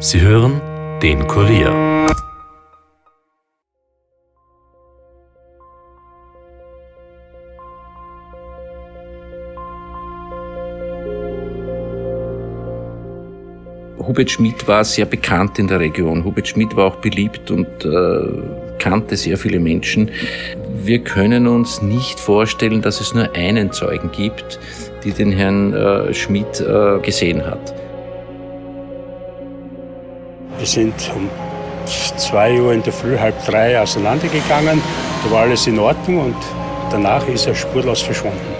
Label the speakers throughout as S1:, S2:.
S1: Sie hören den Kurier.
S2: Hubert Schmidt war sehr bekannt in der Region. Hubert Schmidt war auch beliebt und äh, kannte sehr viele Menschen. Wir können uns nicht vorstellen, dass es nur einen Zeugen gibt, die den Herrn äh, Schmidt äh, gesehen hat.
S3: Wir sind um zwei Uhr in der Früh, halb drei auseinandergegangen. Da war alles in Ordnung und danach ist er spurlos verschwunden.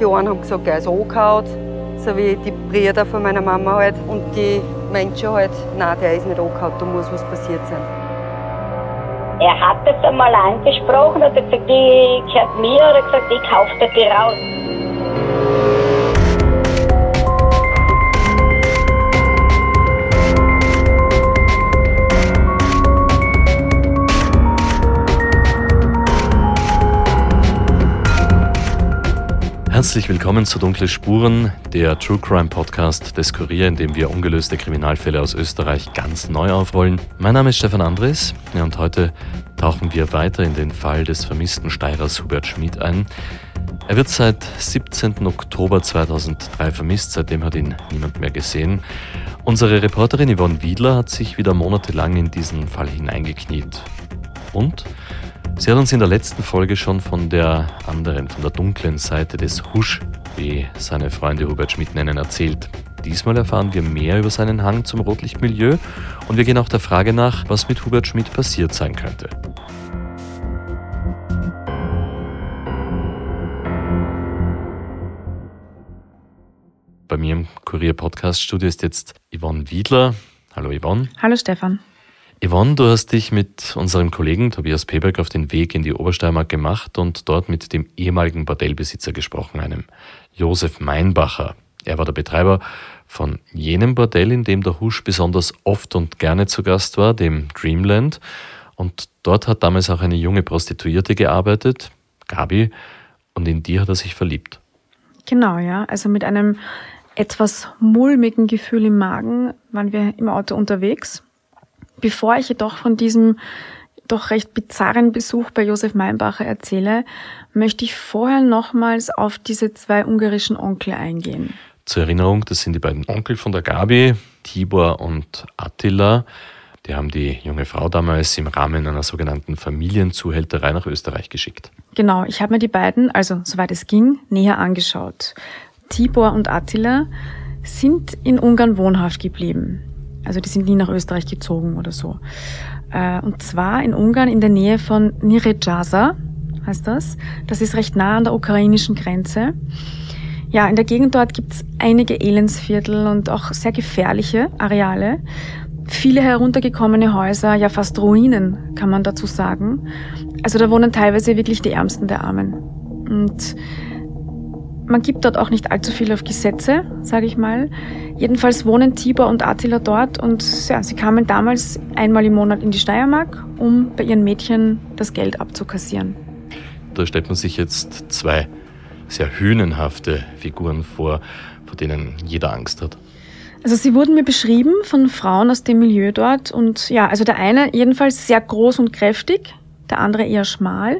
S4: Die einen haben gesagt, er ist angehauen, so wie die Brüder von meiner Mama halt. Und die Menschen halt, nein, der ist nicht angehauen, da muss was passiert sein.
S5: Er hat es einmal angesprochen, hat gesagt, die gehört mir, oder gesagt, ich kaufe dir die raus.
S1: Herzlich willkommen zu Dunkle Spuren, der True Crime Podcast des Kurier, in dem wir ungelöste Kriminalfälle aus Österreich ganz neu aufrollen. Mein Name ist Stefan Andres und heute tauchen wir weiter in den Fall des vermissten Steirers Hubert Schmid ein. Er wird seit 17. Oktober 2003 vermisst, seitdem hat ihn niemand mehr gesehen. Unsere Reporterin Yvonne Wiedler hat sich wieder monatelang in diesen Fall hineingekniet. Und Sie hat uns in der letzten Folge schon von der anderen, von der dunklen Seite des Husch, wie seine Freunde Hubert Schmidt nennen, erzählt. Diesmal erfahren wir mehr über seinen Hang zum Rotlichtmilieu und wir gehen auch der Frage nach, was mit Hubert Schmidt passiert sein könnte. Bei mir im Kurier-Podcast-Studio ist jetzt Yvonne Wiedler. Hallo Yvonne.
S6: Hallo Stefan.
S1: Yvonne, du hast dich mit unserem Kollegen Tobias Peberg auf den Weg in die Obersteiermark gemacht und dort mit dem ehemaligen Bordellbesitzer gesprochen, einem Josef Meinbacher. Er war der Betreiber von jenem Bordell, in dem der Husch besonders oft und gerne zu Gast war, dem Dreamland. Und dort hat damals auch eine junge Prostituierte gearbeitet, Gabi, und in die hat er sich verliebt.
S6: Genau, ja. Also mit einem etwas mulmigen Gefühl im Magen waren wir im Auto unterwegs. Bevor ich jedoch von diesem doch recht bizarren Besuch bei Josef Meinbacher erzähle, möchte ich vorher nochmals auf diese zwei ungarischen Onkel eingehen.
S1: Zur Erinnerung, das sind die beiden Onkel von der Gabi, Tibor und Attila. Die haben die junge Frau damals im Rahmen einer sogenannten Familienzuhälterei nach Österreich geschickt.
S6: Genau, ich habe mir die beiden, also soweit es ging, näher angeschaut. Tibor und Attila sind in Ungarn wohnhaft geblieben. Also die sind nie nach Österreich gezogen oder so. Äh, und zwar in Ungarn in der Nähe von Nirejaza, heißt das. Das ist recht nah an der ukrainischen Grenze. Ja, in der Gegend dort gibt's einige Elendsviertel und auch sehr gefährliche Areale. Viele heruntergekommene Häuser, ja fast Ruinen, kann man dazu sagen. Also da wohnen teilweise wirklich die Ärmsten der Armen. Und man gibt dort auch nicht allzu viel auf Gesetze, sage ich mal. Jedenfalls wohnen Tibor und Attila dort und ja, sie kamen damals einmal im Monat in die Steiermark, um bei ihren Mädchen das Geld abzukassieren.
S1: Da stellt man sich jetzt zwei sehr hünenhafte Figuren vor, vor denen jeder Angst hat.
S6: Also sie wurden mir beschrieben von Frauen aus dem Milieu dort und ja, also der eine jedenfalls sehr groß und kräftig, der andere eher schmal.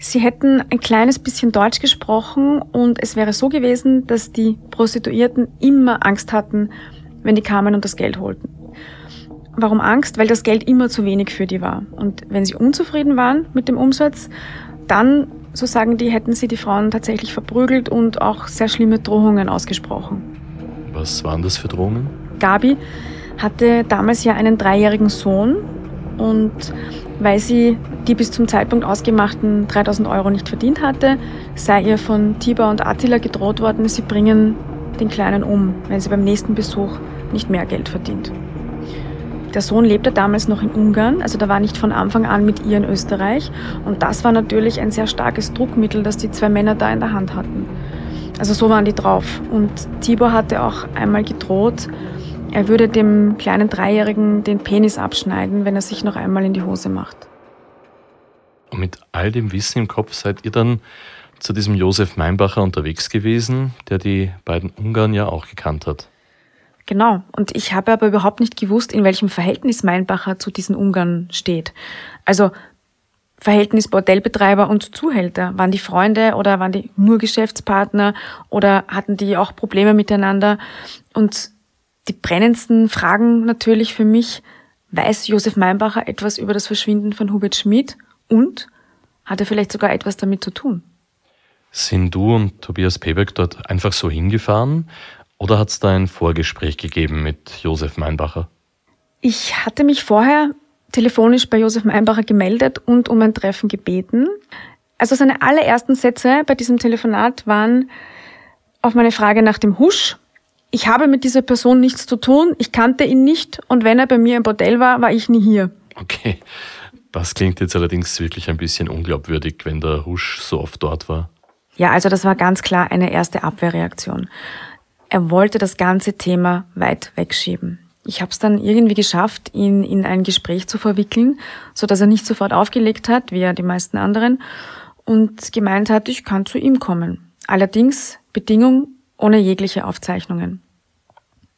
S6: Sie hätten ein kleines bisschen Deutsch gesprochen und es wäre so gewesen, dass die Prostituierten immer Angst hatten, wenn die kamen und das Geld holten. Warum Angst? Weil das Geld immer zu wenig für die war. Und wenn sie unzufrieden waren mit dem Umsatz, dann, so sagen die, hätten sie die Frauen tatsächlich verprügelt und auch sehr schlimme Drohungen ausgesprochen.
S1: Was waren das für Drohungen?
S6: Gabi hatte damals ja einen dreijährigen Sohn und weil sie die bis zum Zeitpunkt ausgemachten 3000 Euro nicht verdient hatte, sei ihr von Tiber und Attila gedroht worden, sie bringen den Kleinen um, wenn sie beim nächsten Besuch nicht mehr Geld verdient. Der Sohn lebte damals noch in Ungarn, also da war nicht von Anfang an mit ihr in Österreich. Und das war natürlich ein sehr starkes Druckmittel, das die zwei Männer da in der Hand hatten. Also so waren die drauf. Und Tibor hatte auch einmal gedroht, er würde dem kleinen Dreijährigen den Penis abschneiden, wenn er sich noch einmal in die Hose macht.
S1: Und mit all dem Wissen im Kopf seid ihr dann zu diesem Josef Meinbacher unterwegs gewesen, der die beiden Ungarn ja auch gekannt hat.
S6: Genau. Und ich habe aber überhaupt nicht gewusst, in welchem Verhältnis Meinbacher zu diesen Ungarn steht. Also Verhältnis Bordellbetreiber und Zuhälter. Waren die Freunde oder waren die nur Geschäftspartner oder hatten die auch Probleme miteinander? Und die brennendsten Fragen natürlich für mich, weiß Josef Meinbacher etwas über das Verschwinden von Hubert Schmidt und hat er vielleicht sogar etwas damit zu tun?
S1: Sind du und Tobias Pebeck dort einfach so hingefahren oder hat es da ein Vorgespräch gegeben mit Josef Meinbacher?
S6: Ich hatte mich vorher telefonisch bei Josef Meinbacher gemeldet und um ein Treffen gebeten. Also seine allerersten Sätze bei diesem Telefonat waren auf meine Frage nach dem Husch. Ich habe mit dieser Person nichts zu tun, ich kannte ihn nicht und wenn er bei mir im Bordell war, war ich nie hier.
S1: Okay, das klingt jetzt allerdings wirklich ein bisschen unglaubwürdig, wenn der Husch so oft dort war.
S6: Ja, also das war ganz klar eine erste Abwehrreaktion. Er wollte das ganze Thema weit wegschieben. Ich habe es dann irgendwie geschafft, ihn in ein Gespräch zu verwickeln, so dass er nicht sofort aufgelegt hat, wie ja die meisten anderen, und gemeint hat, ich kann zu ihm kommen. Allerdings Bedingung ohne jegliche Aufzeichnungen.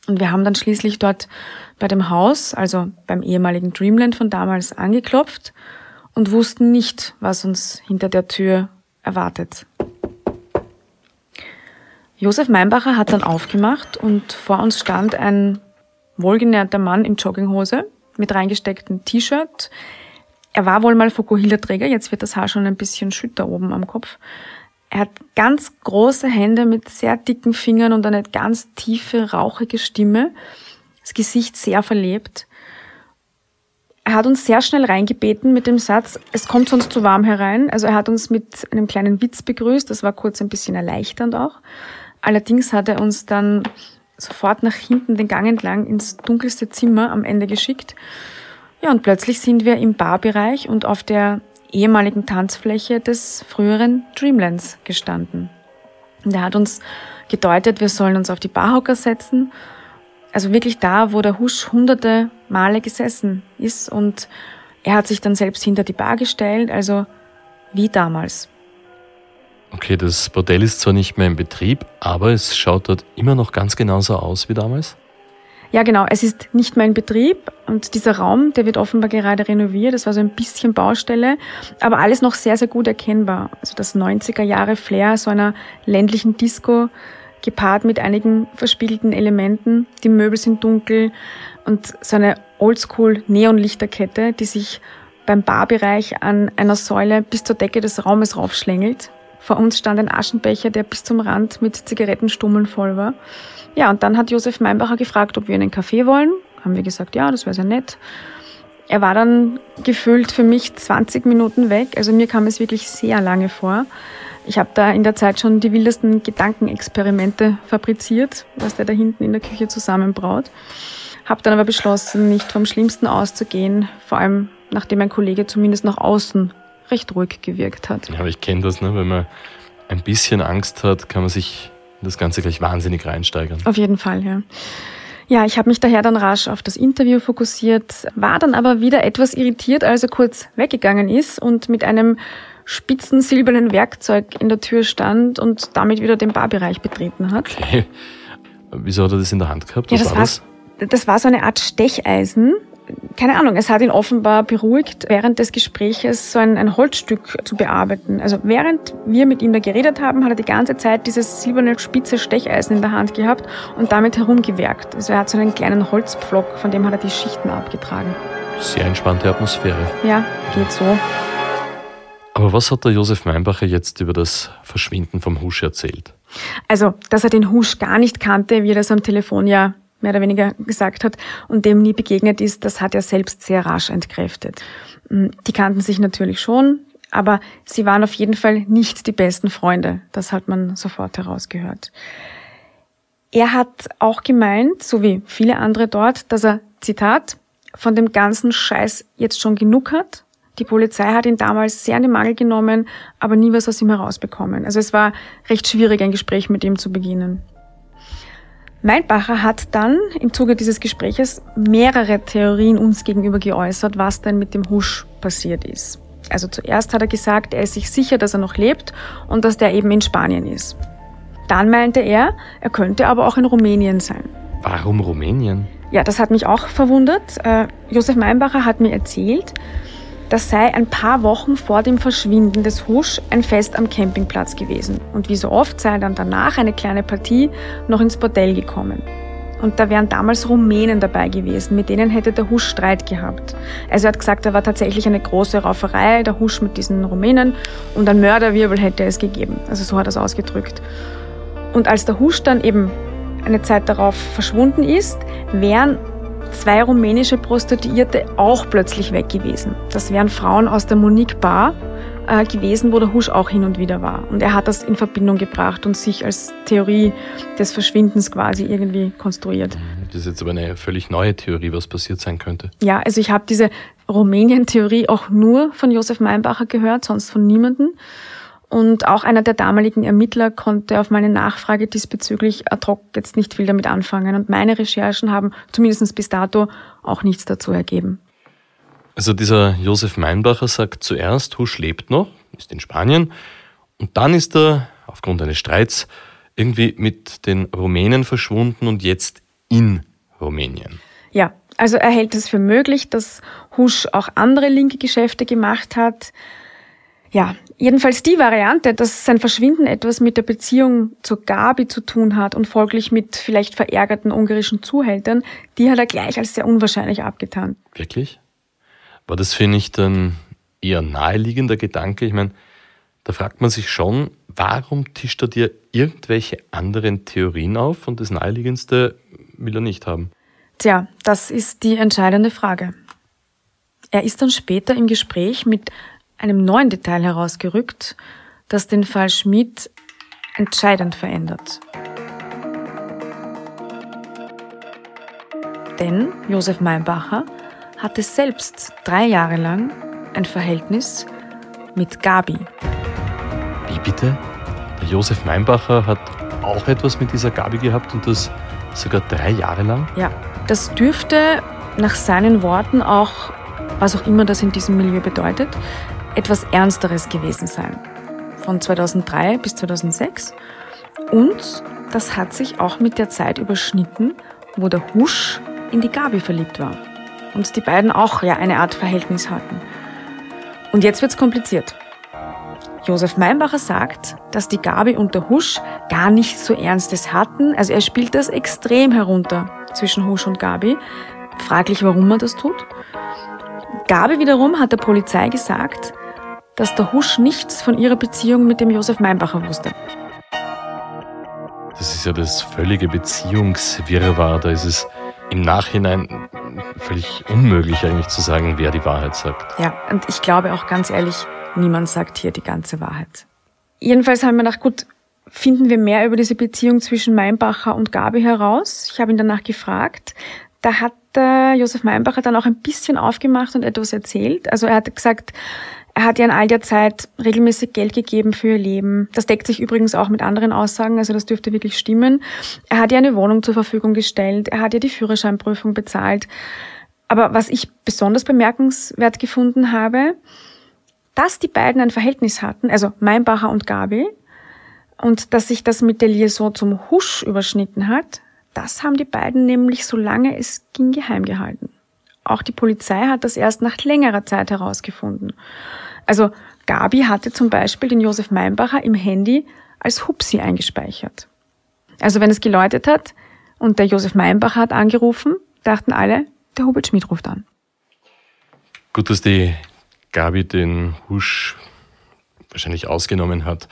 S6: Und wir haben dann schließlich dort bei dem Haus, also beim ehemaligen Dreamland von damals, angeklopft und wussten nicht, was uns hinter der Tür erwartet. Josef Meinbacher hat dann aufgemacht und vor uns stand ein wohlgenährter Mann in Jogginghose mit reingestecktem T-Shirt. Er war wohl mal Fokuhila-Träger, jetzt wird das Haar schon ein bisschen schütter oben am Kopf. Er hat ganz große Hände mit sehr dicken Fingern und eine ganz tiefe, rauchige Stimme. Das Gesicht sehr verlebt. Er hat uns sehr schnell reingebeten mit dem Satz, es kommt sonst zu warm herein. Also er hat uns mit einem kleinen Witz begrüßt, das war kurz ein bisschen erleichternd auch. Allerdings hat er uns dann sofort nach hinten den Gang entlang ins dunkelste Zimmer am Ende geschickt. Ja, und plötzlich sind wir im Barbereich und auf der ehemaligen Tanzfläche des früheren Dreamlands gestanden. Und er hat uns gedeutet, wir sollen uns auf die Barhocker setzen. Also wirklich da, wo der Husch hunderte Male gesessen ist. Und er hat sich dann selbst hinter die Bar gestellt, also wie damals.
S1: Okay, das Bordell ist zwar nicht mehr in Betrieb, aber es schaut dort immer noch ganz genauso aus wie damals.
S6: Ja, genau. Es ist nicht mehr in Betrieb und dieser Raum, der wird offenbar gerade renoviert. Das war so ein bisschen Baustelle, aber alles noch sehr, sehr gut erkennbar. Also das 90er Jahre Flair so einer ländlichen Disco gepaart mit einigen verspiegelten Elementen. Die Möbel sind dunkel und so eine Oldschool Neonlichterkette, die sich beim Barbereich an einer Säule bis zur Decke des Raumes raufschlängelt. Vor uns stand ein Aschenbecher, der bis zum Rand mit Zigarettenstummeln voll war. Ja, und dann hat Josef Meinbacher gefragt, ob wir einen Kaffee wollen. Haben wir gesagt, ja, das wäre sehr nett. Er war dann gefühlt für mich 20 Minuten weg. Also mir kam es wirklich sehr lange vor. Ich habe da in der Zeit schon die wildesten Gedankenexperimente fabriziert, was der da hinten in der Küche zusammenbraut. Habe dann aber beschlossen, nicht vom Schlimmsten auszugehen, vor allem nachdem ein Kollege zumindest nach außen recht ruhig gewirkt hat.
S1: Ja, aber ich kenne das, ne? wenn man ein bisschen Angst hat, kann man sich das Ganze gleich wahnsinnig reinsteigern.
S6: Auf jeden Fall, ja. Ja, ich habe mich daher dann rasch auf das Interview fokussiert, war dann aber wieder etwas irritiert, als er kurz weggegangen ist und mit einem spitzen silbernen Werkzeug in der Tür stand und damit wieder den Barbereich betreten hat.
S1: Okay. Wieso hat er das in der Hand gehabt?
S6: Was ja, das war, das? das war so eine Art Stecheisen, keine Ahnung, es hat ihn offenbar beruhigt, während des Gespräches so ein, ein, Holzstück zu bearbeiten. Also während wir mit ihm da geredet haben, hat er die ganze Zeit dieses silberne spitze Stecheisen in der Hand gehabt und damit herumgewerkt. Also er hat so einen kleinen Holzpflock, von dem hat er die Schichten abgetragen.
S1: Sehr entspannte Atmosphäre.
S6: Ja, geht so.
S1: Aber was hat der Josef Meinbacher jetzt über das Verschwinden vom Husch erzählt?
S6: Also, dass er den Husch gar nicht kannte, wie er das am Telefon ja mehr oder weniger gesagt hat und dem nie begegnet ist, das hat er selbst sehr rasch entkräftet. Mm, die kannten sich natürlich schon, aber sie waren auf jeden Fall nicht die besten Freunde. Das hat man sofort herausgehört. Er hat auch gemeint, so wie viele andere dort, dass er, Zitat, von dem ganzen Scheiß jetzt schon genug hat. Die Polizei hat ihn damals sehr in den Mangel genommen, aber nie was aus ihm herausbekommen. Also es war recht schwierig, ein Gespräch mit ihm zu beginnen. Weinbacher hat dann im Zuge dieses Gespräches mehrere Theorien uns gegenüber geäußert, was denn mit dem Husch passiert ist. Also zuerst hat er gesagt, er ist sich sicher, dass er noch lebt und dass der eben in Spanien ist. Dann meinte er, er könnte aber auch in Rumänien sein.
S1: Warum Rumänien?
S6: Ja, das hat mich auch verwundert. Äh, Josef Meinbacher hat mir erzählt, das sei ein paar Wochen vor dem Verschwinden des Husch ein Fest am Campingplatz gewesen. Und wie so oft sei dann danach eine kleine Partie noch ins Bordell gekommen. Und da wären damals Rumänen dabei gewesen, mit denen hätte der Husch Streit gehabt. Also er hat gesagt, da war tatsächlich eine große Rauferei, der Husch mit diesen Rumänen und ein Mörderwirbel hätte es gegeben. Also so hat er es ausgedrückt. Und als der Husch dann eben eine Zeit darauf verschwunden ist, wären zwei rumänische Prostituierte auch plötzlich weg gewesen. Das wären Frauen aus der Monique Bar äh, gewesen, wo der Husch auch hin und wieder war. Und er hat das in Verbindung gebracht und sich als Theorie des Verschwindens quasi irgendwie konstruiert.
S1: Das ist jetzt aber eine völlig neue Theorie, was passiert sein könnte.
S6: Ja, also ich habe diese Rumänien-Theorie auch nur von Josef Meinbacher gehört, sonst von niemandem. Und auch einer der damaligen Ermittler konnte auf meine Nachfrage diesbezüglich ad hoc jetzt nicht viel damit anfangen. Und meine Recherchen haben zumindest bis dato auch nichts dazu ergeben.
S1: Also dieser Josef Meinbacher sagt zuerst, Husch lebt noch, ist in Spanien. Und dann ist er aufgrund eines Streits irgendwie mit den Rumänen verschwunden und jetzt in Rumänien.
S6: Ja, also er hält es für möglich, dass Husch auch andere linke Geschäfte gemacht hat. Ja, jedenfalls die Variante, dass sein Verschwinden etwas mit der Beziehung zur Gabi zu tun hat und folglich mit vielleicht verärgerten ungarischen Zuhältern, die hat er gleich als sehr unwahrscheinlich abgetan.
S1: Wirklich? War das für nicht ein eher naheliegender Gedanke? Ich meine, da fragt man sich schon, warum tischt er dir irgendwelche anderen Theorien auf und das Naheliegendste will er nicht haben?
S6: Tja, das ist die entscheidende Frage. Er ist dann später im Gespräch mit einem neuen Detail herausgerückt, das den Fall Schmidt entscheidend verändert. Denn Josef Meinbacher hatte selbst drei Jahre lang ein Verhältnis mit Gabi.
S1: Wie bitte? Der Josef Meinbacher hat auch etwas mit dieser Gabi gehabt und das sogar drei Jahre lang?
S6: Ja, das dürfte nach seinen Worten auch, was auch immer das in diesem Milieu bedeutet, etwas Ernsteres gewesen sein. Von 2003 bis 2006. Und das hat sich auch mit der Zeit überschnitten, wo der Husch in die Gabi verliebt war. Und die beiden auch ja eine Art Verhältnis hatten. Und jetzt wird's kompliziert. Josef Meinbacher sagt, dass die Gabi und der Husch gar nichts so Ernstes hatten. Also er spielt das extrem herunter zwischen Husch und Gabi. Fraglich, warum er das tut. Gabi wiederum hat der Polizei gesagt, dass der Husch nichts von ihrer Beziehung mit dem Josef Meinbacher wusste.
S1: Das ist ja das völlige Beziehungswirrwarr. Da ist es im Nachhinein völlig unmöglich eigentlich zu sagen, wer die Wahrheit sagt.
S6: Ja, und ich glaube auch ganz ehrlich, niemand sagt hier die ganze Wahrheit. Jedenfalls haben wir gedacht, gut, finden wir mehr über diese Beziehung zwischen Meinbacher und Gabi heraus. Ich habe ihn danach gefragt. Da hat äh, Josef Meinbacher dann auch ein bisschen aufgemacht und etwas erzählt. Also er hat gesagt, er hat ihr in all der Zeit regelmäßig Geld gegeben für ihr Leben. Das deckt sich übrigens auch mit anderen Aussagen, also das dürfte wirklich stimmen. Er hat ihr eine Wohnung zur Verfügung gestellt, er hat ihr die Führerscheinprüfung bezahlt. Aber was ich besonders bemerkenswert gefunden habe, dass die beiden ein Verhältnis hatten, also Meinbacher und Gabi, und dass sich das mit der Liaison zum Husch überschnitten hat, das haben die beiden nämlich, solange es ging, geheim gehalten. Auch die Polizei hat das erst nach längerer Zeit herausgefunden. Also Gabi hatte zum Beispiel den Josef Meinbacher im Handy als Hupsi eingespeichert. Also wenn es geläutet hat und der Josef Meinbacher hat angerufen, dachten alle, der Hubert Schmidt ruft an.
S1: Gut, dass die Gabi den Husch wahrscheinlich ausgenommen hat.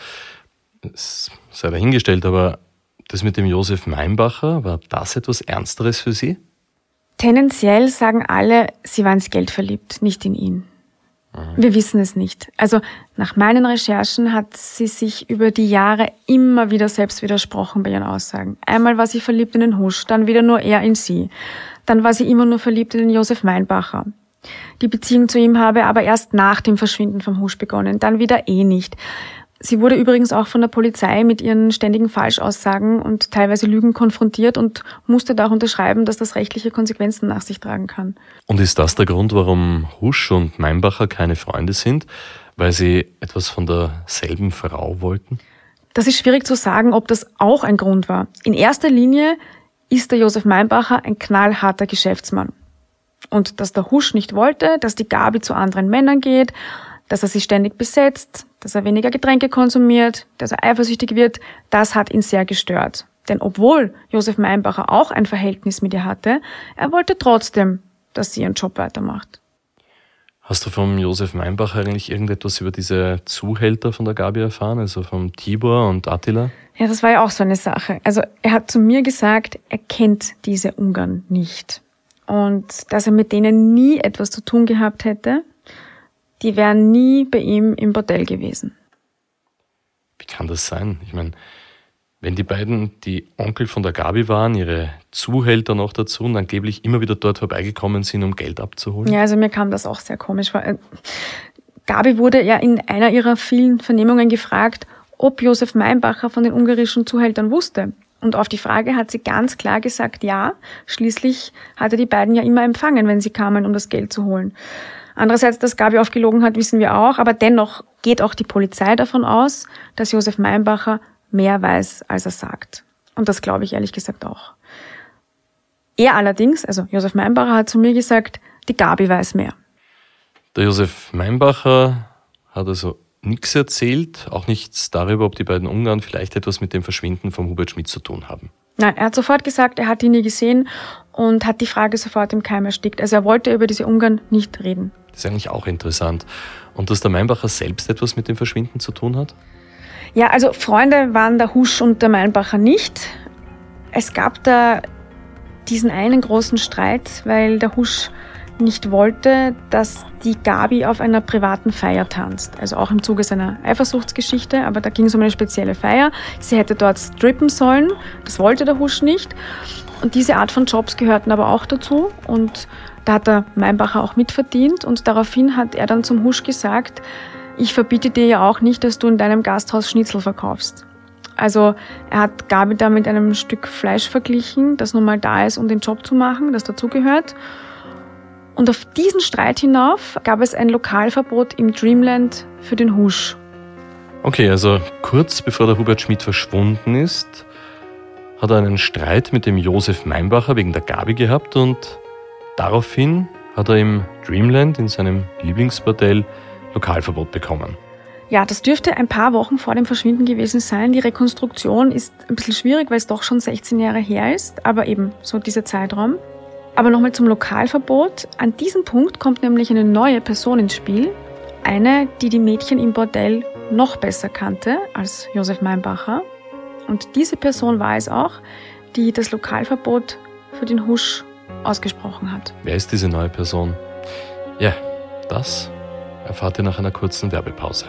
S1: Das sei dahingestellt, aber das mit dem Josef Meinbacher, war das etwas Ernsteres für Sie?
S6: Tendenziell sagen alle, sie waren ins Geld verliebt, nicht in ihn. Wir wissen es nicht. Also nach meinen Recherchen hat sie sich über die Jahre immer wieder selbst widersprochen bei ihren Aussagen. Einmal war sie verliebt in den Husch, dann wieder nur er in sie. Dann war sie immer nur verliebt in den Josef Meinbacher. Die Beziehung zu ihm habe aber erst nach dem Verschwinden vom Husch begonnen, dann wieder eh nicht. Sie wurde übrigens auch von der Polizei mit ihren ständigen Falschaussagen und teilweise Lügen konfrontiert und musste da auch unterschreiben, dass das rechtliche Konsequenzen nach sich tragen kann.
S1: Und ist das der Grund, warum Husch und Meinbacher keine Freunde sind? Weil sie etwas von derselben Frau wollten?
S6: Das ist schwierig zu sagen, ob das auch ein Grund war. In erster Linie ist der Josef Meinbacher ein knallharter Geschäftsmann. Und dass der Husch nicht wollte, dass die Gabi zu anderen Männern geht, dass er sie ständig besetzt, dass er weniger Getränke konsumiert, dass er eifersüchtig wird, das hat ihn sehr gestört. Denn obwohl Josef Meinbacher auch ein Verhältnis mit ihr hatte, er wollte trotzdem, dass sie ihren Job weitermacht.
S1: Hast du vom Josef Meinbacher eigentlich irgendetwas über diese Zuhälter von der Gabi erfahren, also vom Tibor und Attila?
S6: Ja, das war ja auch so eine Sache. Also er hat zu mir gesagt, er kennt diese Ungarn nicht. Und dass er mit denen nie etwas zu tun gehabt hätte, die wären nie bei ihm im Bordell gewesen.
S1: Wie kann das sein? Ich meine, wenn die beiden die Onkel von der Gabi waren, ihre Zuhälter noch dazu und angeblich immer wieder dort vorbeigekommen sind, um Geld abzuholen?
S6: Ja, also mir kam das auch sehr komisch vor. Äh, Gabi wurde ja in einer ihrer vielen Vernehmungen gefragt, ob Josef Meinbacher von den ungarischen Zuhältern wusste. Und auf die Frage hat sie ganz klar gesagt, ja. Schließlich hat er die beiden ja immer empfangen, wenn sie kamen, um das Geld zu holen. Andererseits, dass Gabi aufgelogen hat, wissen wir auch, aber dennoch geht auch die Polizei davon aus, dass Josef Meinbacher mehr weiß, als er sagt. Und das glaube ich ehrlich gesagt auch. Er allerdings, also Josef Meinbacher hat zu mir gesagt, die Gabi weiß mehr.
S1: Der Josef Meinbacher hat also nichts erzählt, auch nichts darüber, ob die beiden Ungarn vielleicht etwas mit dem Verschwinden von Hubert Schmidt zu tun haben.
S6: Nein, er hat sofort gesagt, er hat ihn nie gesehen und hat die Frage sofort im Keim erstickt. Also er wollte über diese Ungarn nicht reden.
S1: Das ist eigentlich auch interessant. Und dass der Meinbacher selbst etwas mit dem Verschwinden zu tun hat?
S6: Ja, also Freunde waren der Husch und der Meinbacher nicht. Es gab da diesen einen großen Streit, weil der Husch nicht wollte, dass die Gabi auf einer privaten Feier tanzt. Also auch im Zuge seiner Eifersuchtsgeschichte, aber da ging es um eine spezielle Feier. Sie hätte dort strippen sollen, das wollte der Husch nicht. Und diese Art von Jobs gehörten aber auch dazu und da hat der Meinbacher auch mitverdient und daraufhin hat er dann zum Husch gesagt, ich verbiete dir ja auch nicht, dass du in deinem Gasthaus Schnitzel verkaufst. Also er hat Gabi da mit einem Stück Fleisch verglichen, das nun mal da ist, um den Job zu machen, das dazugehört. Und auf diesen Streit hinauf gab es ein Lokalverbot im Dreamland für den Husch.
S1: Okay, also kurz bevor der Hubert Schmidt verschwunden ist, hat er einen Streit mit dem Josef Meinbacher wegen der Gabi gehabt und daraufhin hat er im Dreamland in seinem Lieblingsbordell Lokalverbot bekommen.
S6: Ja, das dürfte ein paar Wochen vor dem Verschwinden gewesen sein. Die Rekonstruktion ist ein bisschen schwierig, weil es doch schon 16 Jahre her ist, aber eben so dieser Zeitraum. Aber nochmal zum Lokalverbot. An diesem Punkt kommt nämlich eine neue Person ins Spiel. Eine, die die Mädchen im Bordell noch besser kannte als Josef Meinbacher. Und diese Person war es auch, die das Lokalverbot für den Husch ausgesprochen hat.
S1: Wer ist diese neue Person? Ja, das erfahrt ihr nach einer kurzen Werbepause.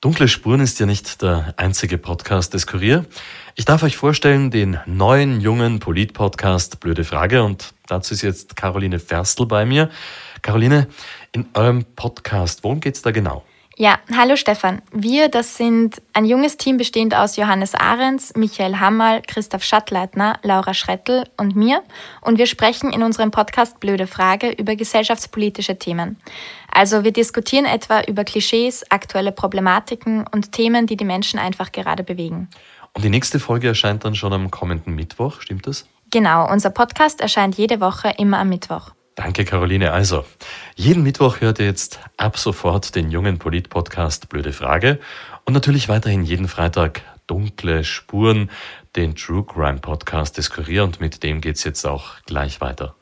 S1: Dunkle Spuren ist ja nicht der einzige Podcast des Kurier. Ich darf euch vorstellen den neuen, jungen Polit-Podcast Blöde Frage und dazu ist jetzt Caroline Ferstl bei mir. Caroline, in eurem Podcast, worum geht es da genau?
S7: Ja, hallo Stefan. Wir, das sind ein junges Team bestehend aus Johannes Ahrens, Michael Hammerl, Christoph Schattleitner, Laura Schrettel und mir. Und wir sprechen in unserem Podcast Blöde Frage über gesellschaftspolitische Themen. Also wir diskutieren etwa über Klischees, aktuelle Problematiken und Themen, die die Menschen einfach gerade bewegen.
S1: Und die nächste Folge erscheint dann schon am kommenden Mittwoch, stimmt das?
S7: Genau, unser Podcast erscheint jede Woche immer am Mittwoch.
S1: Danke, Caroline. Also, jeden Mittwoch hört ihr jetzt ab sofort den jungen Polit-Podcast Blöde Frage und natürlich weiterhin jeden Freitag Dunkle Spuren, den True Crime Podcast des Kurier und mit dem geht's jetzt auch gleich weiter.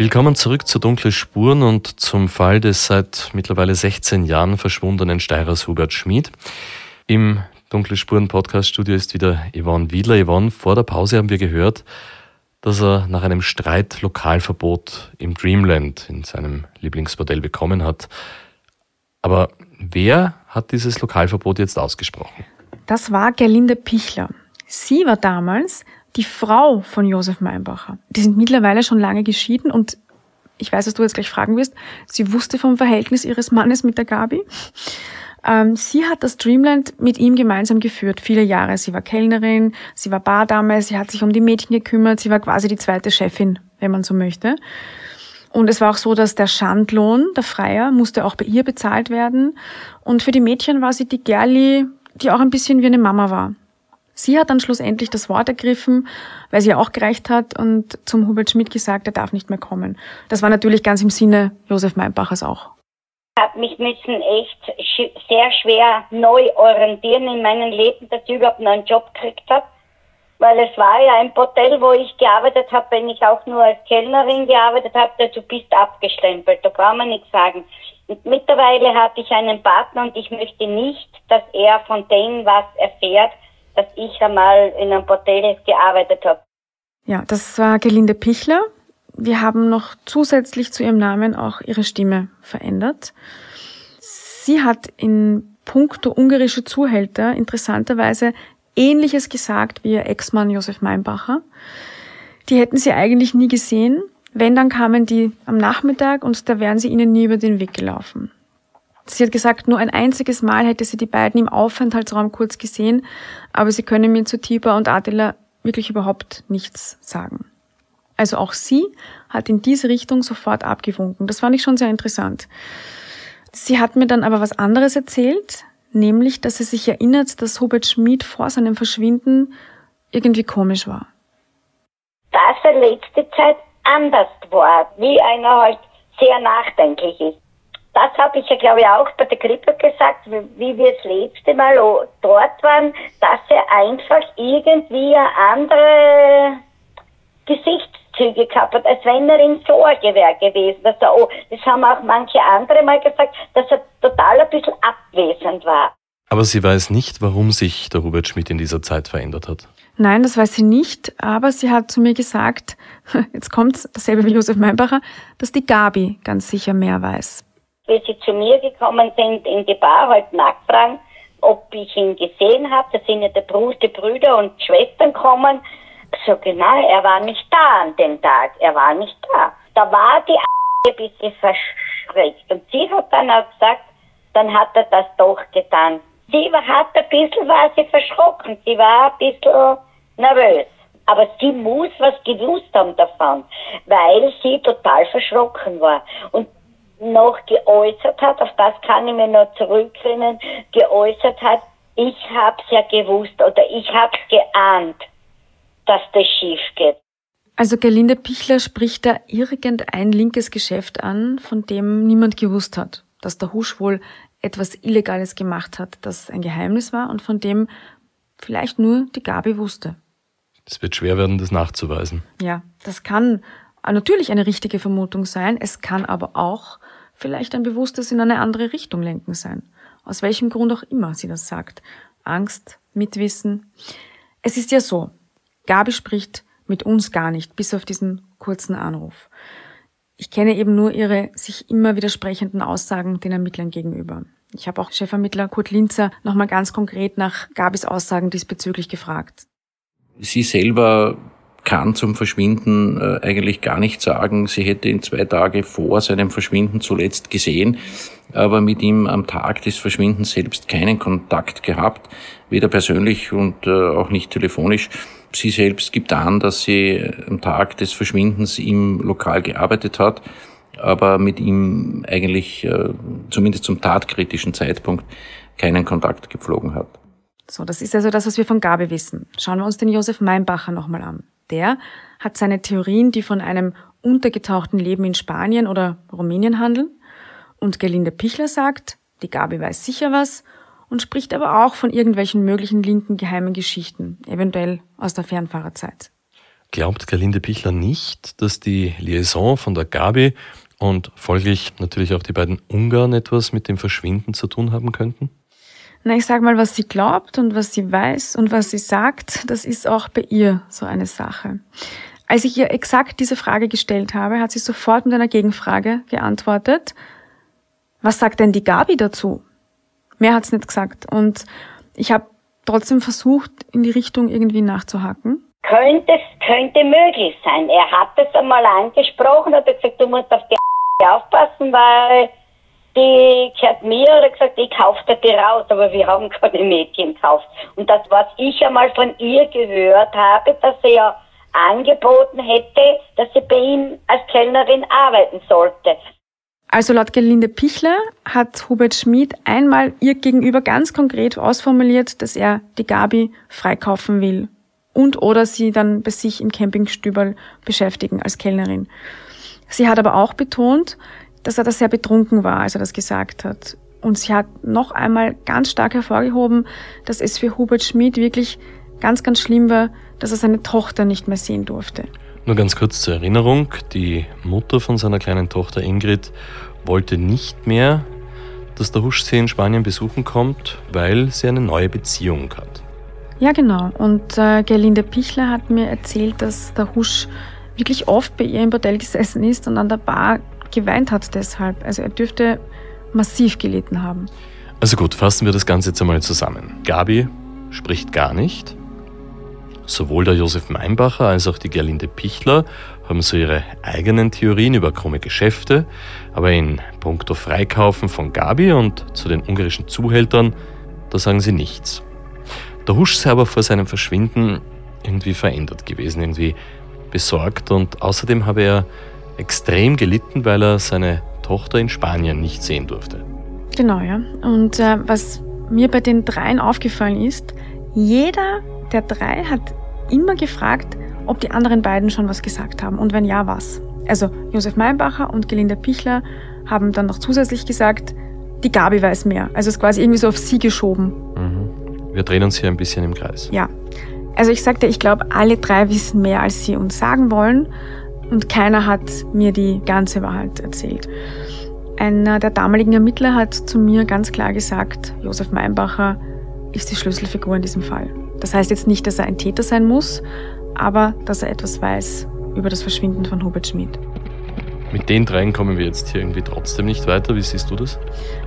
S1: Willkommen zurück zu Dunkle Spuren und zum Fall des seit mittlerweile 16 Jahren verschwundenen Steirers Hubert Schmid. Im Dunkle Spuren Podcast Studio ist wieder Yvonne Wiedler. Yvonne, vor der Pause haben wir gehört, dass er nach einem Streit Lokalverbot im Dreamland in seinem Lieblingsmodell bekommen hat. Aber wer hat dieses Lokalverbot jetzt ausgesprochen?
S6: Das war Gerlinde Pichler. Sie war damals die Frau von Josef Meinbacher. Die sind mittlerweile schon lange geschieden und ich weiß, dass du jetzt gleich fragen wirst, sie wusste vom Verhältnis ihres Mannes mit der Gabi. Ähm, sie hat das Dreamland mit ihm gemeinsam geführt, viele Jahre. Sie war Kellnerin, sie war Bardame, sie hat sich um die Mädchen gekümmert, sie war quasi die zweite Chefin, wenn man so möchte. Und es war auch so, dass der Schandlohn, der Freier, musste auch bei ihr bezahlt werden. Und für die Mädchen war sie die Gerli, die auch ein bisschen wie eine Mama war. Sie hat dann schlussendlich das Wort ergriffen, weil sie auch gereicht hat und zum Hubert Schmidt gesagt, er darf nicht mehr kommen. Das war natürlich ganz im Sinne Josef Meinbachers auch.
S5: Ich habe mich müssen echt sehr schwer neu orientieren in meinem Leben, dass ich überhaupt einen Job gekriegt habe. Weil es war ja ein Hotel, wo ich gearbeitet habe, wenn ich auch nur als Kellnerin gearbeitet habe, du bist abgestempelt, da kann man nichts sagen. Und mittlerweile hatte ich einen Partner und ich möchte nicht, dass er von dem was erfährt, dass ich einmal in einem Hotel gearbeitet habe.
S6: Ja, das war Gelinde Pichler. Wir haben noch zusätzlich zu ihrem Namen auch ihre Stimme verändert. Sie hat in puncto ungarische Zuhälter interessanterweise Ähnliches gesagt wie ihr Ex-Mann Josef Meinbacher. Die hätten sie eigentlich nie gesehen. Wenn, dann kamen die am Nachmittag und da wären sie ihnen nie über den Weg gelaufen. Sie hat gesagt, nur ein einziges Mal hätte sie die beiden im Aufenthaltsraum kurz gesehen, aber sie können mir zu Tiba und Adela wirklich überhaupt nichts sagen. Also auch sie hat in diese Richtung sofort abgewunken. Das fand ich schon sehr interessant. Sie hat mir dann aber was anderes erzählt, nämlich, dass sie sich erinnert, dass Hubert Schmid vor seinem Verschwinden irgendwie komisch war.
S5: Dass er letzte Zeit anders war, wie einer halt sehr nachdenklich ist das habe ich ja, glaube ich, auch bei der Grippe gesagt, wie wir das letzte Mal dort waren, dass er einfach irgendwie eine andere Gesichtszüge gehabt hat, als wenn er in Sorge wäre gewesen. Dass er, oh, das haben auch manche andere mal gesagt, dass er total ein bisschen abwesend war.
S1: Aber sie weiß nicht, warum sich der Hubert Schmidt in dieser Zeit verändert hat.
S6: Nein, das weiß sie nicht, aber sie hat zu mir gesagt, jetzt kommt dasselbe wie Josef Meinbacher, dass die Gabi ganz sicher mehr weiß
S5: wie sie zu mir gekommen sind in die Bar, halt nachfragen, ob ich ihn gesehen habe. Da sind ja Brü die Brüder und Schwestern gekommen. So genau, er war nicht da an dem Tag. Er war nicht da. Da war die ein bisschen verschreckt. Und sie hat dann auch gesagt, dann hat er das doch getan. Sie hat ein bisschen, war sie verschrocken. Sie war ein bisschen nervös. Aber sie muss was gewusst haben davon, weil sie total verschrocken war. Und noch geäußert hat, auf das kann ich mir noch zurückerinnern, geäußert hat, ich hab's ja gewusst oder ich hab's geahnt, dass das schief geht.
S6: Also Gerlinde Pichler spricht da irgendein linkes Geschäft an, von dem niemand gewusst hat, dass der Husch wohl etwas Illegales gemacht hat, das ein Geheimnis war und von dem vielleicht nur die Gabi wusste.
S1: Es wird schwer werden, das nachzuweisen.
S6: Ja, das kann natürlich eine richtige Vermutung sein. Es kann aber auch vielleicht ein bewusstes in eine andere Richtung lenken sein. Aus welchem Grund auch immer sie das sagt. Angst, Mitwissen. Es ist ja so, Gabi spricht mit uns gar nicht, bis auf diesen kurzen Anruf. Ich kenne eben nur ihre sich immer widersprechenden Aussagen den Ermittlern gegenüber. Ich habe auch Chefermittler Kurt Linzer nochmal ganz konkret nach Gabis Aussagen diesbezüglich gefragt.
S2: Sie selber kann zum Verschwinden äh, eigentlich gar nicht sagen. Sie hätte ihn zwei Tage vor seinem Verschwinden zuletzt gesehen, aber mit ihm am Tag des Verschwindens selbst keinen Kontakt gehabt, weder persönlich und äh, auch nicht telefonisch. Sie selbst gibt an, dass sie am Tag des Verschwindens im Lokal gearbeitet hat, aber mit ihm eigentlich äh, zumindest zum tatkritischen Zeitpunkt keinen Kontakt gepflogen hat.
S6: So, das ist also das, was wir von Gabi wissen. Schauen wir uns den Josef Meinbacher nochmal an der hat seine Theorien, die von einem untergetauchten Leben in Spanien oder Rumänien handeln. Und Gelinde Pichler sagt, die Gabi weiß sicher was und spricht aber auch von irgendwelchen möglichen linken geheimen Geschichten, eventuell aus der Fernfahrerzeit.
S1: Glaubt Gelinde Pichler nicht, dass die Liaison von der Gabi und folglich natürlich auch die beiden Ungarn etwas mit dem Verschwinden zu tun haben könnten?
S6: Na, ich sag mal, was sie glaubt und was sie weiß und was sie sagt, das ist auch bei ihr so eine Sache. Als ich ihr exakt diese Frage gestellt habe, hat sie sofort mit einer Gegenfrage geantwortet. Was sagt denn die Gabi dazu? Mehr hat's nicht gesagt. Und ich habe trotzdem versucht, in die Richtung irgendwie nachzuhaken.
S5: könnte könnte möglich sein. Er hat es einmal angesprochen, hat gesagt, du musst auf die aufpassen, weil die gehört mir oder gesagt, ich kaufe dir raus, aber wir haben keine Mädchen gekauft. Und das, was ich einmal von ihr gehört habe, dass sie ja angeboten hätte, dass sie bei ihm als Kellnerin arbeiten sollte.
S6: Also laut Gelinde Pichler hat Hubert Schmid einmal ihr gegenüber ganz konkret ausformuliert, dass er die Gabi freikaufen will und oder sie dann bei sich im Campingstübel beschäftigen als Kellnerin. Sie hat aber auch betont, dass er da sehr betrunken war, als er das gesagt hat. Und sie hat noch einmal ganz stark hervorgehoben, dass es für Hubert Schmid wirklich ganz, ganz schlimm war, dass er seine Tochter nicht mehr sehen durfte.
S1: Nur ganz kurz zur Erinnerung, die Mutter von seiner kleinen Tochter Ingrid wollte nicht mehr, dass der Husch sie in Spanien besuchen kommt, weil sie eine neue Beziehung hat.
S6: Ja, genau. Und äh, Gerlinde Pichler hat mir erzählt, dass der Husch wirklich oft bei ihr im Bordell gesessen ist und an der Bar geweint hat deshalb. Also er dürfte massiv gelitten haben.
S1: Also gut, fassen wir das Ganze jetzt einmal zusammen. Gabi spricht gar nicht. Sowohl der Josef Meinbacher als auch die Gerlinde Pichler haben so ihre eigenen Theorien über krumme Geschäfte, aber in puncto Freikaufen von Gabi und zu den ungarischen Zuhältern, da sagen sie nichts. Der Husch sei aber vor seinem Verschwinden irgendwie verändert gewesen, irgendwie besorgt und außerdem habe er extrem gelitten, weil er seine Tochter in Spanien nicht sehen durfte.
S6: Genau, ja. Und äh, was mir bei den dreien aufgefallen ist, jeder der drei hat immer gefragt, ob die anderen beiden schon was gesagt haben und wenn ja, was. Also Josef Meinbacher und Gelinda Pichler haben dann noch zusätzlich gesagt, die Gabi weiß mehr. Also es ist quasi irgendwie so auf sie geschoben.
S1: Mhm. Wir drehen uns hier ein bisschen im Kreis.
S6: Ja. Also ich sagte, ich glaube, alle drei wissen mehr, als sie uns sagen wollen und keiner hat mir die ganze Wahrheit erzählt. Einer der damaligen Ermittler hat zu mir ganz klar gesagt, Josef Meinbacher ist die Schlüsselfigur in diesem Fall. Das heißt jetzt nicht, dass er ein Täter sein muss, aber dass er etwas weiß über das Verschwinden von Hubert Schmid.
S1: Mit den dreien kommen wir jetzt hier irgendwie trotzdem nicht weiter. Wie siehst du das?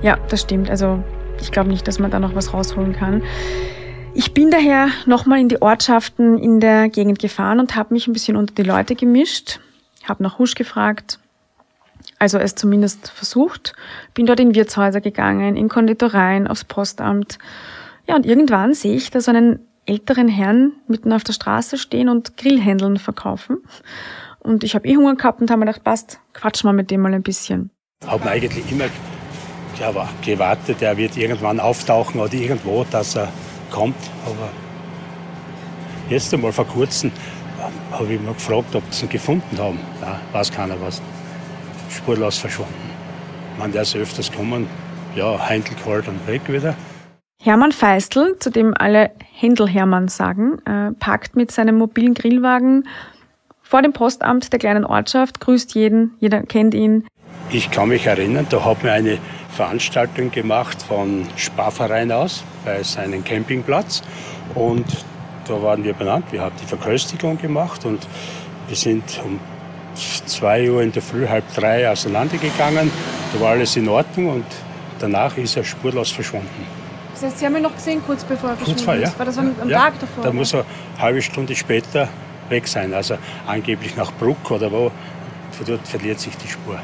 S6: Ja, das stimmt. Also ich glaube nicht, dass man da noch was rausholen kann. Ich bin daher nochmal in die Ortschaften in der Gegend gefahren und habe mich ein bisschen unter die Leute gemischt, habe nach Husch gefragt, also es zumindest versucht, bin dort in Wirtshäuser gegangen, in Konditoreien, aufs Postamt. Ja, und irgendwann sehe ich da so einen älteren Herrn mitten auf der Straße stehen und Grillhändeln verkaufen. Und ich habe eh Hunger gehabt und habe mir gedacht, passt, quatsch mal mit dem mal ein bisschen.
S3: Haben eigentlich immer gewartet, er wird irgendwann auftauchen oder irgendwo, dass er kommt. Aber jetzt einmal vor kurzem habe ich mich gefragt, ob sie ihn gefunden haben. Da weiß keiner was. Spurlos verschwunden. Man, der ist öfters kommen, ja, Heindl geholt und weg wieder.
S6: Hermann Feistl, zu dem alle Händel Hermann sagen, äh, parkt mit seinem mobilen Grillwagen vor dem Postamt der kleinen Ortschaft, grüßt jeden, jeder kennt ihn.
S3: Ich kann mich erinnern, da hat mir eine Veranstaltung gemacht von Sparverein aus bei seinem Campingplatz und da waren wir benannt. Wir haben die Verköstigung gemacht und wir sind um zwei Uhr in der Früh, halb drei auseinandergegangen. Da war alles in Ordnung und danach ist er spurlos verschwunden.
S6: Das heißt, Sie haben ihn noch gesehen, kurz bevor er verschwunden
S3: vor, ja.
S6: ist? War das am, am
S3: ja,
S6: Tag davor?
S3: Da muss er eine halbe Stunde später weg sein. Also angeblich nach Bruck oder wo. Von dort verliert sich die Spur.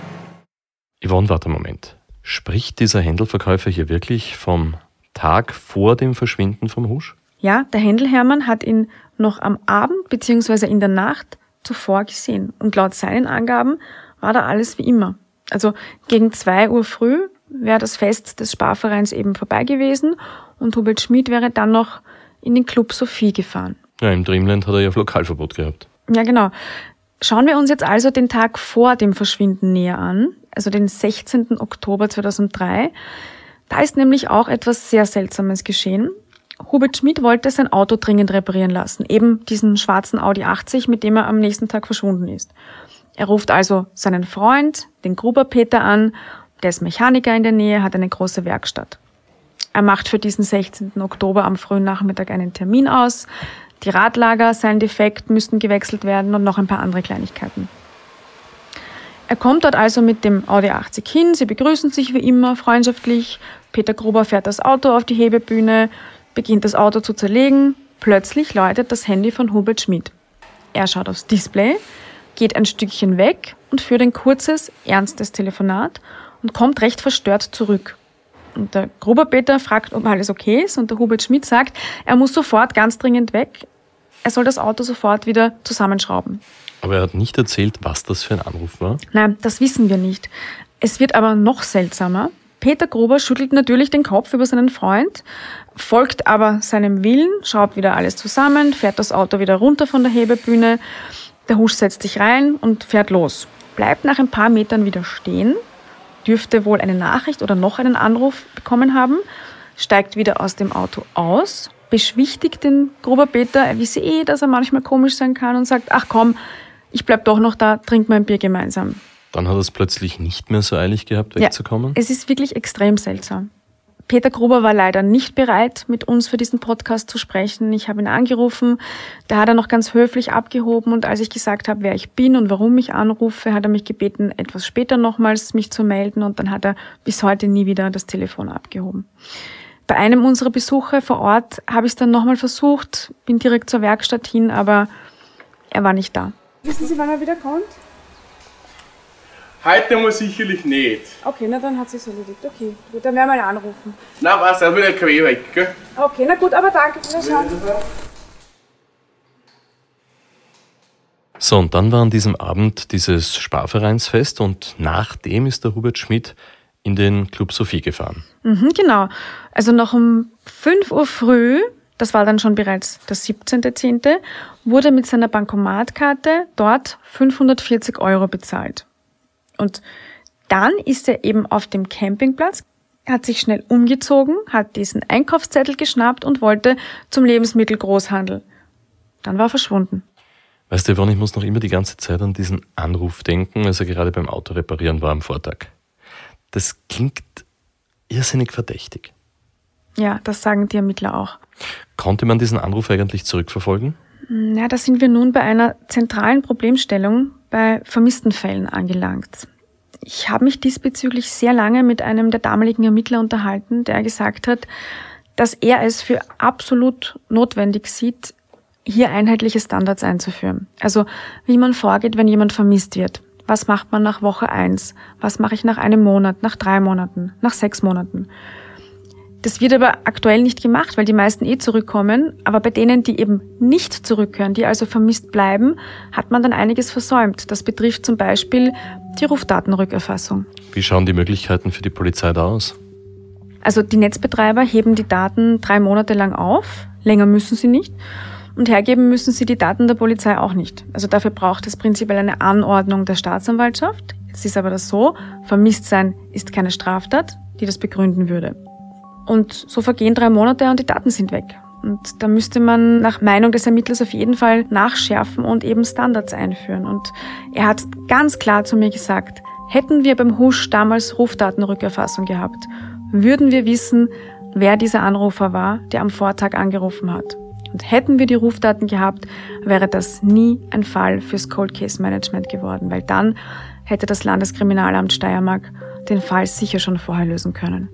S1: Yvonne, warte einen Moment. Spricht dieser Händelverkäufer hier wirklich vom Tag vor dem Verschwinden vom Husch?
S6: Ja, der Händel Hermann hat ihn noch am Abend bzw. in der Nacht zuvor gesehen. Und laut seinen Angaben war da alles wie immer. Also gegen zwei Uhr früh wäre das Fest des Sparvereins eben vorbei gewesen und Hubert Schmid wäre dann noch in den Club Sophie gefahren.
S1: Ja, im Dreamland hat er ja Lokalverbot gehabt.
S6: Ja, genau. Schauen wir uns jetzt also den Tag vor dem Verschwinden näher an, also den 16. Oktober 2003. Da ist nämlich auch etwas sehr Seltsames geschehen. Hubert Schmid wollte sein Auto dringend reparieren lassen, eben diesen schwarzen Audi 80, mit dem er am nächsten Tag verschwunden ist. Er ruft also seinen Freund, den Gruber Peter an der ist Mechaniker in der Nähe, hat eine große Werkstatt. Er macht für diesen 16. Oktober am frühen Nachmittag einen Termin aus. Die Radlager seien defekt, müssten gewechselt werden und noch ein paar andere Kleinigkeiten. Er kommt dort also mit dem Audi 80 hin, sie begrüßen sich wie immer freundschaftlich. Peter Gruber fährt das Auto auf die Hebebühne, beginnt das Auto zu zerlegen. Plötzlich läutet das Handy von Hubert Schmid. Er schaut aufs Display, geht ein Stückchen weg und führt ein kurzes, ernstes Telefonat und kommt recht verstört zurück. Und der Gruberpeter fragt, ob alles okay ist und der Hubert Schmidt sagt, er muss sofort ganz dringend weg. Er soll das Auto sofort wieder zusammenschrauben.
S1: Aber er hat nicht erzählt, was das für ein Anruf war?
S6: Nein, das wissen wir nicht. Es wird aber noch seltsamer. Peter Gruber schüttelt natürlich den Kopf über seinen Freund, folgt aber seinem Willen, schraubt wieder alles zusammen, fährt das Auto wieder runter von der Hebebühne. Der Husch setzt sich rein und fährt los. Bleibt nach ein paar Metern wieder stehen, dürfte wohl eine Nachricht oder noch einen Anruf bekommen haben, steigt wieder aus dem Auto aus, beschwichtigt den Gruber Peter, er wisse eh, dass er manchmal komisch sein kann und sagt, ach komm, ich bleib doch noch da, trink mal ein Bier gemeinsam.
S1: Dann hat er es plötzlich nicht mehr so eilig gehabt, wegzukommen?
S6: Ja, es ist wirklich extrem seltsam. Peter Gruber war leider nicht bereit, mit uns für diesen Podcast zu sprechen. Ich habe ihn angerufen. Da hat er noch ganz höflich abgehoben und als ich gesagt habe, wer ich bin und warum ich anrufe, hat er mich gebeten, etwas später nochmals mich zu melden und dann hat er bis heute nie wieder das Telefon abgehoben. Bei einem unserer Besuche vor Ort habe ich es dann nochmal versucht, bin direkt zur Werkstatt hin, aber er war nicht da.
S8: Wissen Sie, wann er wieder kommt?
S9: Heute muss sicherlich nicht.
S8: Okay, na dann hat sie es erledigt. Okay, gut, dann werden wir ihn anrufen.
S9: Na was, er will der KW weg, gell?
S8: Okay, na gut, aber danke für das Schauen.
S1: So, und dann war an diesem Abend dieses Sparvereinsfest und nachdem ist der Hubert Schmidt in den Club Sophie gefahren.
S6: Mhm, genau. Also noch um 5 Uhr früh, das war dann schon bereits der 17.10., wurde mit seiner Bankomatkarte dort 540 Euro bezahlt. Und dann ist er eben auf dem Campingplatz, hat sich schnell umgezogen, hat diesen Einkaufszettel geschnappt und wollte zum Lebensmittelgroßhandel. Dann war er verschwunden.
S1: Weißt du, Yvonne, ich muss noch immer die ganze Zeit an diesen Anruf denken, als er gerade beim Auto reparieren war am Vortag. Das klingt irrsinnig verdächtig.
S6: Ja, das sagen die Ermittler auch.
S1: Konnte man diesen Anruf eigentlich zurückverfolgen?
S6: Ja, da sind wir nun bei einer zentralen Problemstellung bei vermissten Fällen angelangt. Ich habe mich diesbezüglich sehr lange mit einem der damaligen Ermittler unterhalten, der gesagt hat, dass er es für absolut notwendig sieht, hier einheitliche Standards einzuführen. Also wie man vorgeht, wenn jemand vermisst wird. Was macht man nach Woche eins? Was mache ich nach einem Monat, nach drei Monaten, nach sechs Monaten? Das wird aber aktuell nicht gemacht, weil die meisten eh zurückkommen. Aber bei denen, die eben nicht zurückkehren, die also vermisst bleiben, hat man dann einiges versäumt. Das betrifft zum Beispiel die Rufdatenrückerfassung.
S1: Wie schauen die Möglichkeiten für die Polizei da aus?
S6: Also die Netzbetreiber heben die Daten drei Monate lang auf. Länger müssen sie nicht. Und hergeben müssen sie die Daten der Polizei auch nicht. Also dafür braucht es prinzipiell eine Anordnung der Staatsanwaltschaft. Jetzt ist aber das so, vermisst sein ist keine Straftat, die das begründen würde. Und so vergehen drei Monate und die Daten sind weg. Und da müsste man nach Meinung des Ermittlers auf jeden Fall nachschärfen und eben Standards einführen. Und er hat ganz klar zu mir gesagt, hätten wir beim Husch damals Rufdatenrückerfassung gehabt, würden wir wissen, wer dieser Anrufer war, der am Vortag angerufen hat. Und hätten wir die Rufdaten gehabt, wäre das nie ein Fall fürs Cold Case Management geworden, weil dann hätte das Landeskriminalamt Steiermark den Fall sicher schon vorher lösen können.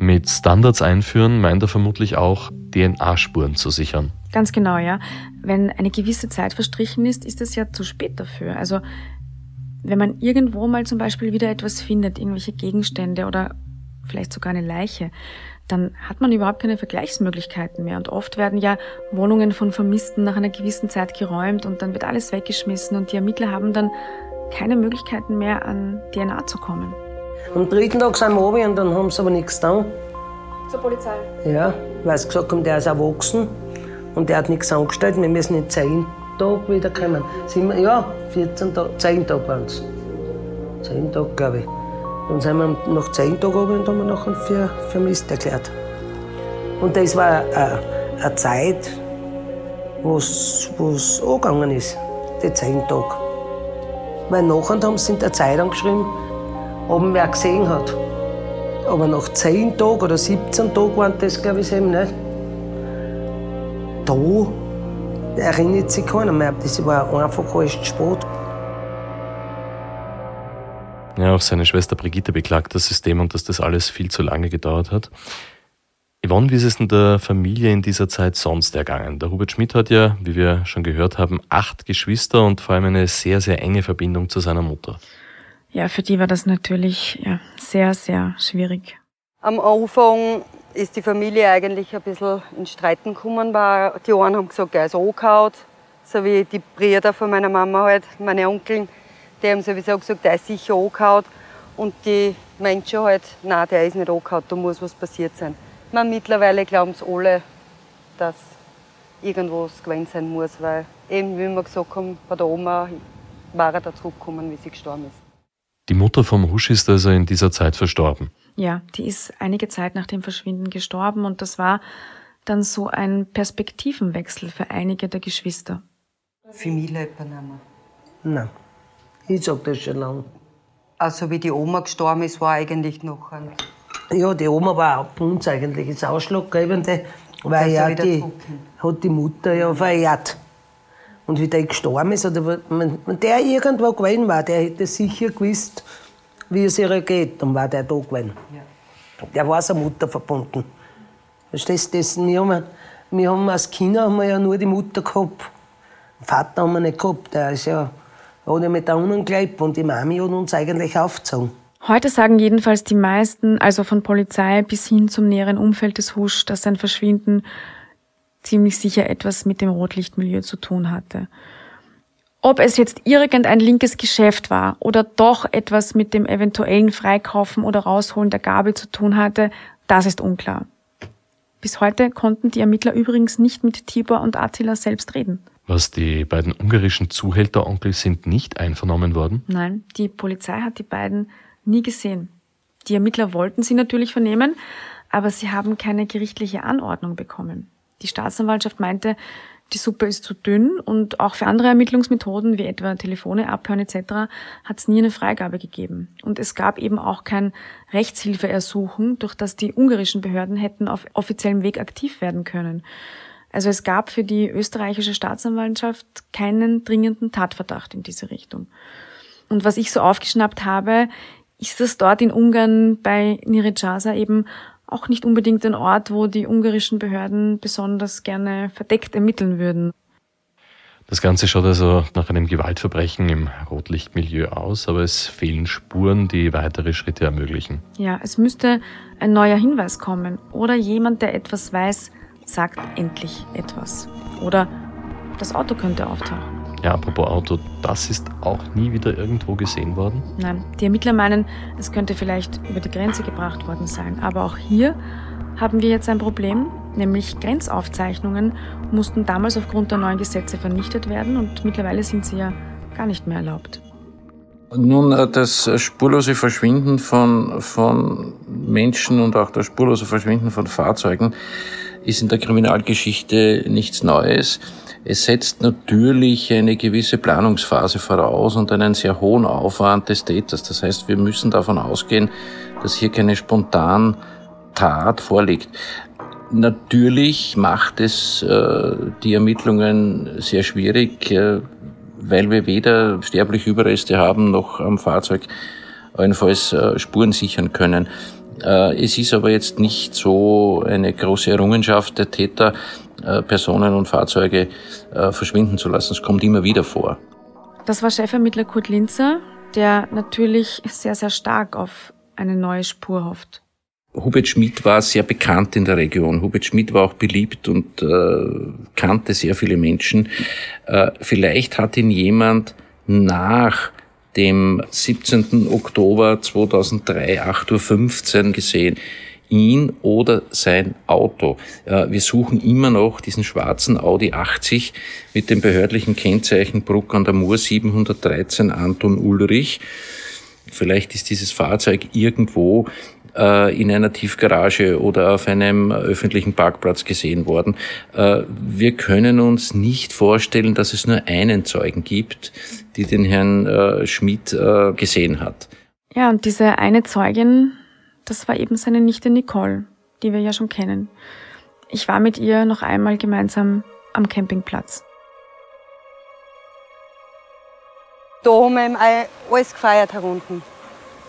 S1: Mit Standards einführen meint er vermutlich auch, DNA-Spuren zu sichern.
S6: Ganz genau, ja. Wenn eine gewisse Zeit verstrichen ist, ist es ja zu spät dafür. Also wenn man irgendwo mal zum Beispiel wieder etwas findet, irgendwelche Gegenstände oder vielleicht sogar eine Leiche, dann hat man überhaupt keine Vergleichsmöglichkeiten mehr. Und oft werden ja Wohnungen von Vermissten nach einer gewissen Zeit geräumt und dann wird alles weggeschmissen und die Ermittler haben dann keine Möglichkeiten mehr an DNA zu kommen.
S10: Am dritten Tag sind wir runter und dann haben sie aber nichts getan.
S8: Zur Polizei?
S10: Ja, weil sie gesagt haben, der ist erwachsen und der hat nichts angestellt. Wir müssen in zehn Tagen wiederkommen. Sind wir, ja, 14 Tage, 10 Tage waren es. 10 Tage, glaube ich. Dann sind wir nach 10 Tagen runter und haben wir nachher für vermisst erklärt. Und das war eine, eine Zeit, wo es angegangen ist, die 10 Tage. Weil nachher haben sie in der Zeitung geschrieben, ob ihn wer gesehen hat. Aber nach 10 Tagen oder 17 Tagen waren das, glaube ich, eben nicht. Da erinnert sich keiner mehr. Das war einfach alles Sport.
S1: Ja, auch seine Schwester Brigitte beklagt das System und dass das alles viel zu lange gedauert hat. Yvonne, wie ist es denn der Familie in dieser Zeit sonst ergangen? Der Hubert Schmidt hat ja, wie wir schon gehört haben, acht Geschwister und vor allem eine sehr, sehr enge Verbindung zu seiner Mutter.
S6: Ja, für die war das natürlich ja, sehr, sehr schwierig.
S4: Am Anfang ist die Familie eigentlich ein bisschen in Streiten gekommen. Weil die einen haben gesagt, er ist angehauen, so wie die Brüder von meiner Mama halt, meine Onkel, die haben sowieso gesagt, er ist sicher angehauen. Und die Menschen halt, nein, der ist nicht angehauen, da muss was passiert sein. Man, mittlerweile glauben es alle, dass irgendwas gewesen sein muss, weil eben, wie wir gesagt haben, bei der Oma war er da zurückgekommen, wie sie gestorben ist.
S1: Die Mutter vom Husch ist also in dieser Zeit verstorben.
S6: Ja, die ist einige Zeit nach dem Verschwinden gestorben und das war dann so ein Perspektivenwechsel für einige der Geschwister.
S4: Für mich lebt er nicht mehr.
S10: Nein, ich sag das schon lange.
S4: Also wie die Oma gestorben ist, war eigentlich noch ein
S10: Ja, die Oma war auch bei uns eigentlich das Ausschlaggebende, weil ja die, hat die Mutter ja verehrt. Und wie der gestorben ist, oder wenn der irgendwo gewesen war, der hätte sicher gewusst, wie es ihr geht, dann war der da gewesen. Der war seiner Mutter verbunden. Verstehst du das? Wir haben, wir haben als Kinder haben wir ja nur die Mutter gehabt. Den Vater haben wir nicht gehabt, der ist ja, hat ja mit da unten gelebt und die Mami hat uns eigentlich aufgezogen.
S6: Heute sagen jedenfalls die meisten, also von Polizei bis hin zum näheren Umfeld des Husch, dass sein Verschwinden ziemlich sicher etwas mit dem Rotlichtmilieu zu tun hatte. Ob es jetzt irgendein linkes Geschäft war oder doch etwas mit dem eventuellen Freikaufen oder Rausholen der Gabel zu tun hatte, das ist unklar. Bis heute konnten die Ermittler übrigens nicht mit Tibor und Attila selbst reden.
S1: Was die beiden ungarischen Zuhälteronkel sind nicht einvernommen worden.
S6: Nein, die Polizei hat die beiden nie gesehen. Die Ermittler wollten sie natürlich vernehmen, aber sie haben keine gerichtliche Anordnung bekommen. Die Staatsanwaltschaft meinte, die Suppe ist zu dünn und auch für andere Ermittlungsmethoden wie etwa Telefone abhören etc. hat es nie eine Freigabe gegeben. Und es gab eben auch kein Rechtshilfeersuchen, durch das die ungarischen Behörden hätten auf offiziellem Weg aktiv werden können. Also es gab für die österreichische Staatsanwaltschaft keinen dringenden Tatverdacht in diese Richtung. Und was ich so aufgeschnappt habe, ist das dort in Ungarn bei Niricaza eben auch nicht unbedingt ein Ort, wo die ungarischen Behörden besonders gerne verdeckt ermitteln würden.
S1: Das Ganze schaut also nach einem Gewaltverbrechen im Rotlichtmilieu aus, aber es fehlen Spuren, die weitere Schritte ermöglichen.
S6: Ja, es müsste ein neuer Hinweis kommen oder jemand, der etwas weiß, sagt endlich etwas. Oder das Auto könnte auftauchen.
S1: Ja, apropos Auto, das ist auch nie wieder irgendwo gesehen worden.
S6: Nein, die Ermittler meinen, es könnte vielleicht über die Grenze gebracht worden sein. Aber auch hier haben wir jetzt ein Problem, nämlich Grenzaufzeichnungen mussten damals aufgrund der neuen Gesetze vernichtet werden und mittlerweile sind sie ja gar nicht mehr erlaubt.
S2: Nun, äh, das spurlose Verschwinden von, von Menschen und auch das spurlose Verschwinden von Fahrzeugen ist in der Kriminalgeschichte nichts Neues. Es setzt natürlich eine gewisse Planungsphase voraus und einen sehr hohen Aufwand des Täters. Das heißt, wir müssen davon ausgehen, dass hier keine spontan Tat vorliegt. Natürlich macht es äh, die Ermittlungen sehr schwierig, äh, weil wir weder sterbliche Überreste haben noch am Fahrzeug allenfalls äh, Spuren sichern können. Äh, es ist aber jetzt nicht so eine große Errungenschaft der Täter, äh, Personen und Fahrzeuge äh, verschwinden zu lassen. Es kommt immer wieder vor.
S6: Das war Chefermittler Kurt Linzer, der natürlich sehr, sehr stark auf eine neue Spur hofft.
S2: Hubert Schmidt war sehr bekannt in der Region. Hubert Schmidt war auch beliebt und äh, kannte sehr viele Menschen. Äh, vielleicht hat ihn jemand nach dem 17. Oktober 2003, 8.15 Uhr gesehen. Ihn oder sein Auto. Äh, wir suchen immer noch diesen schwarzen Audi 80 mit dem behördlichen Kennzeichen Bruck an der Mur 713 Anton Ulrich. Vielleicht ist dieses Fahrzeug irgendwo äh, in einer Tiefgarage oder auf einem öffentlichen Parkplatz gesehen worden. Äh, wir können uns nicht vorstellen, dass es nur einen Zeugen gibt, die den Herrn äh, Schmidt äh, gesehen hat.
S6: Ja, und diese eine Zeugin, das war eben seine Nichte Nicole, die wir ja schon kennen. Ich war mit ihr noch einmal gemeinsam am Campingplatz.
S4: Da haben wir alles gefeiert herunten.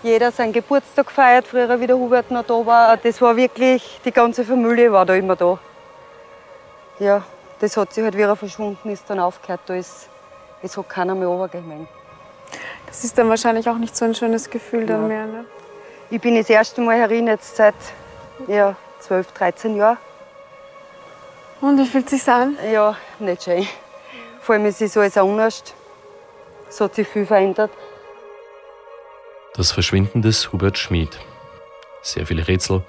S4: Jeder seinen Geburtstag feiert, früher wie der Hubert noch da war. Das war wirklich, die ganze Familie war da immer da. Ja, das hat sich halt, wie er verschwunden ist, dann aufgehört. Da ist, es hat keiner mehr runtergegangen.
S8: Das ist dann wahrscheinlich auch nicht so ein schönes Gefühl dann
S4: Ja.
S8: mehr. Ne?
S4: Ich bin das erste Mal herin jetzt seit ja, 12, 13 Jahren.
S8: Und wie fühlt es sich an?
S4: Ja, nicht schön. Vor allem es ist alles anders. Es hat sich viel verändert.
S1: Das Verschwinden des Hubert Schmid. Sehr viele Rätsel.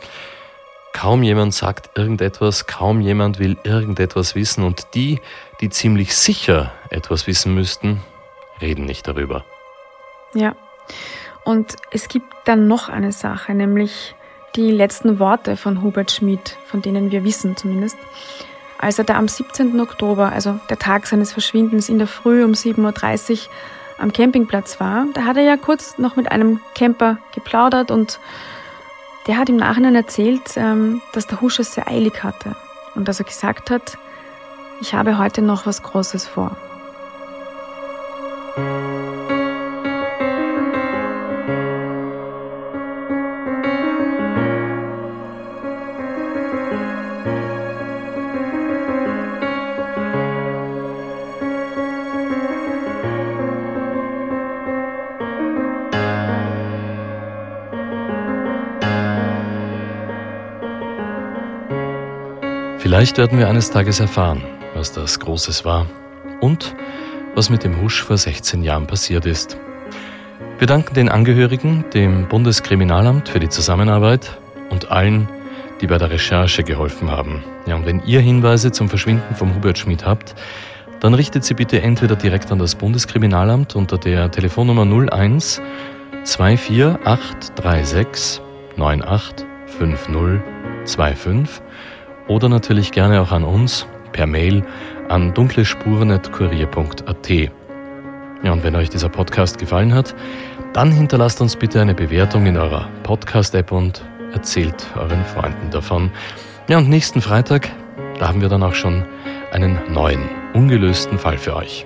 S1: Kaum jemand sagt irgendetwas, kaum jemand will irgendetwas wissen und die, die ziemlich sicher etwas wissen müssten, reden nicht darüber.
S6: Ja. Und es gibt dann noch eine Sache, nämlich die letzten Worte von Hubert Schmid, von denen wir wissen zumindest. Als er da am 17. Oktober, also der Tag seines Verschwindens in der Früh um 7.30 Uhr am Campingplatz war, da hat er ja kurz noch mit einem Camper geplaudert und der hat im Nachhinein erzählt, ähm, dass der Husch es sehr eilig hatte und dass er gesagt hat, ich habe heute noch was Großes vor.
S1: Vielleicht werden wir eines Tages erfahren, was das Großes war und was mit dem Husch vor 16 Jahren passiert ist. Wir danken den Angehörigen, dem Bundeskriminalamt für die Zusammenarbeit und allen, die bei der Recherche geholfen haben. Ja, und wenn ihr Hinweise zum Verschwinden vom Hubert Schmid habt, dann richtet sie bitte entweder direkt an das Bundeskriminalamt unter der Telefonnummer 01 24836 985025 oder natürlich gerne auch an uns per Mail an dunklespuren.kurier.at. Ja, und wenn euch dieser Podcast gefallen hat, dann hinterlasst uns bitte eine Bewertung in eurer Podcast-App und erzählt euren Freunden davon. Ja, und nächsten Freitag, da haben wir dann auch schon einen neuen, ungelösten Fall für euch.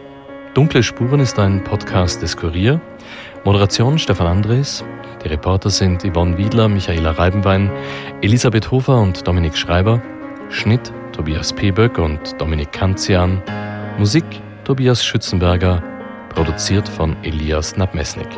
S1: Dunkle Spuren ist ein Podcast des Kurier. Moderation Stefan Andres. Die Reporter sind Yvonne Wiedler, Michaela Reibenwein, Elisabeth Hofer und Dominik Schreiber. Schnitt Tobias Peböck und Dominik Kanzian. Musik Tobias Schützenberger. Produziert von Elias Nabmesnik.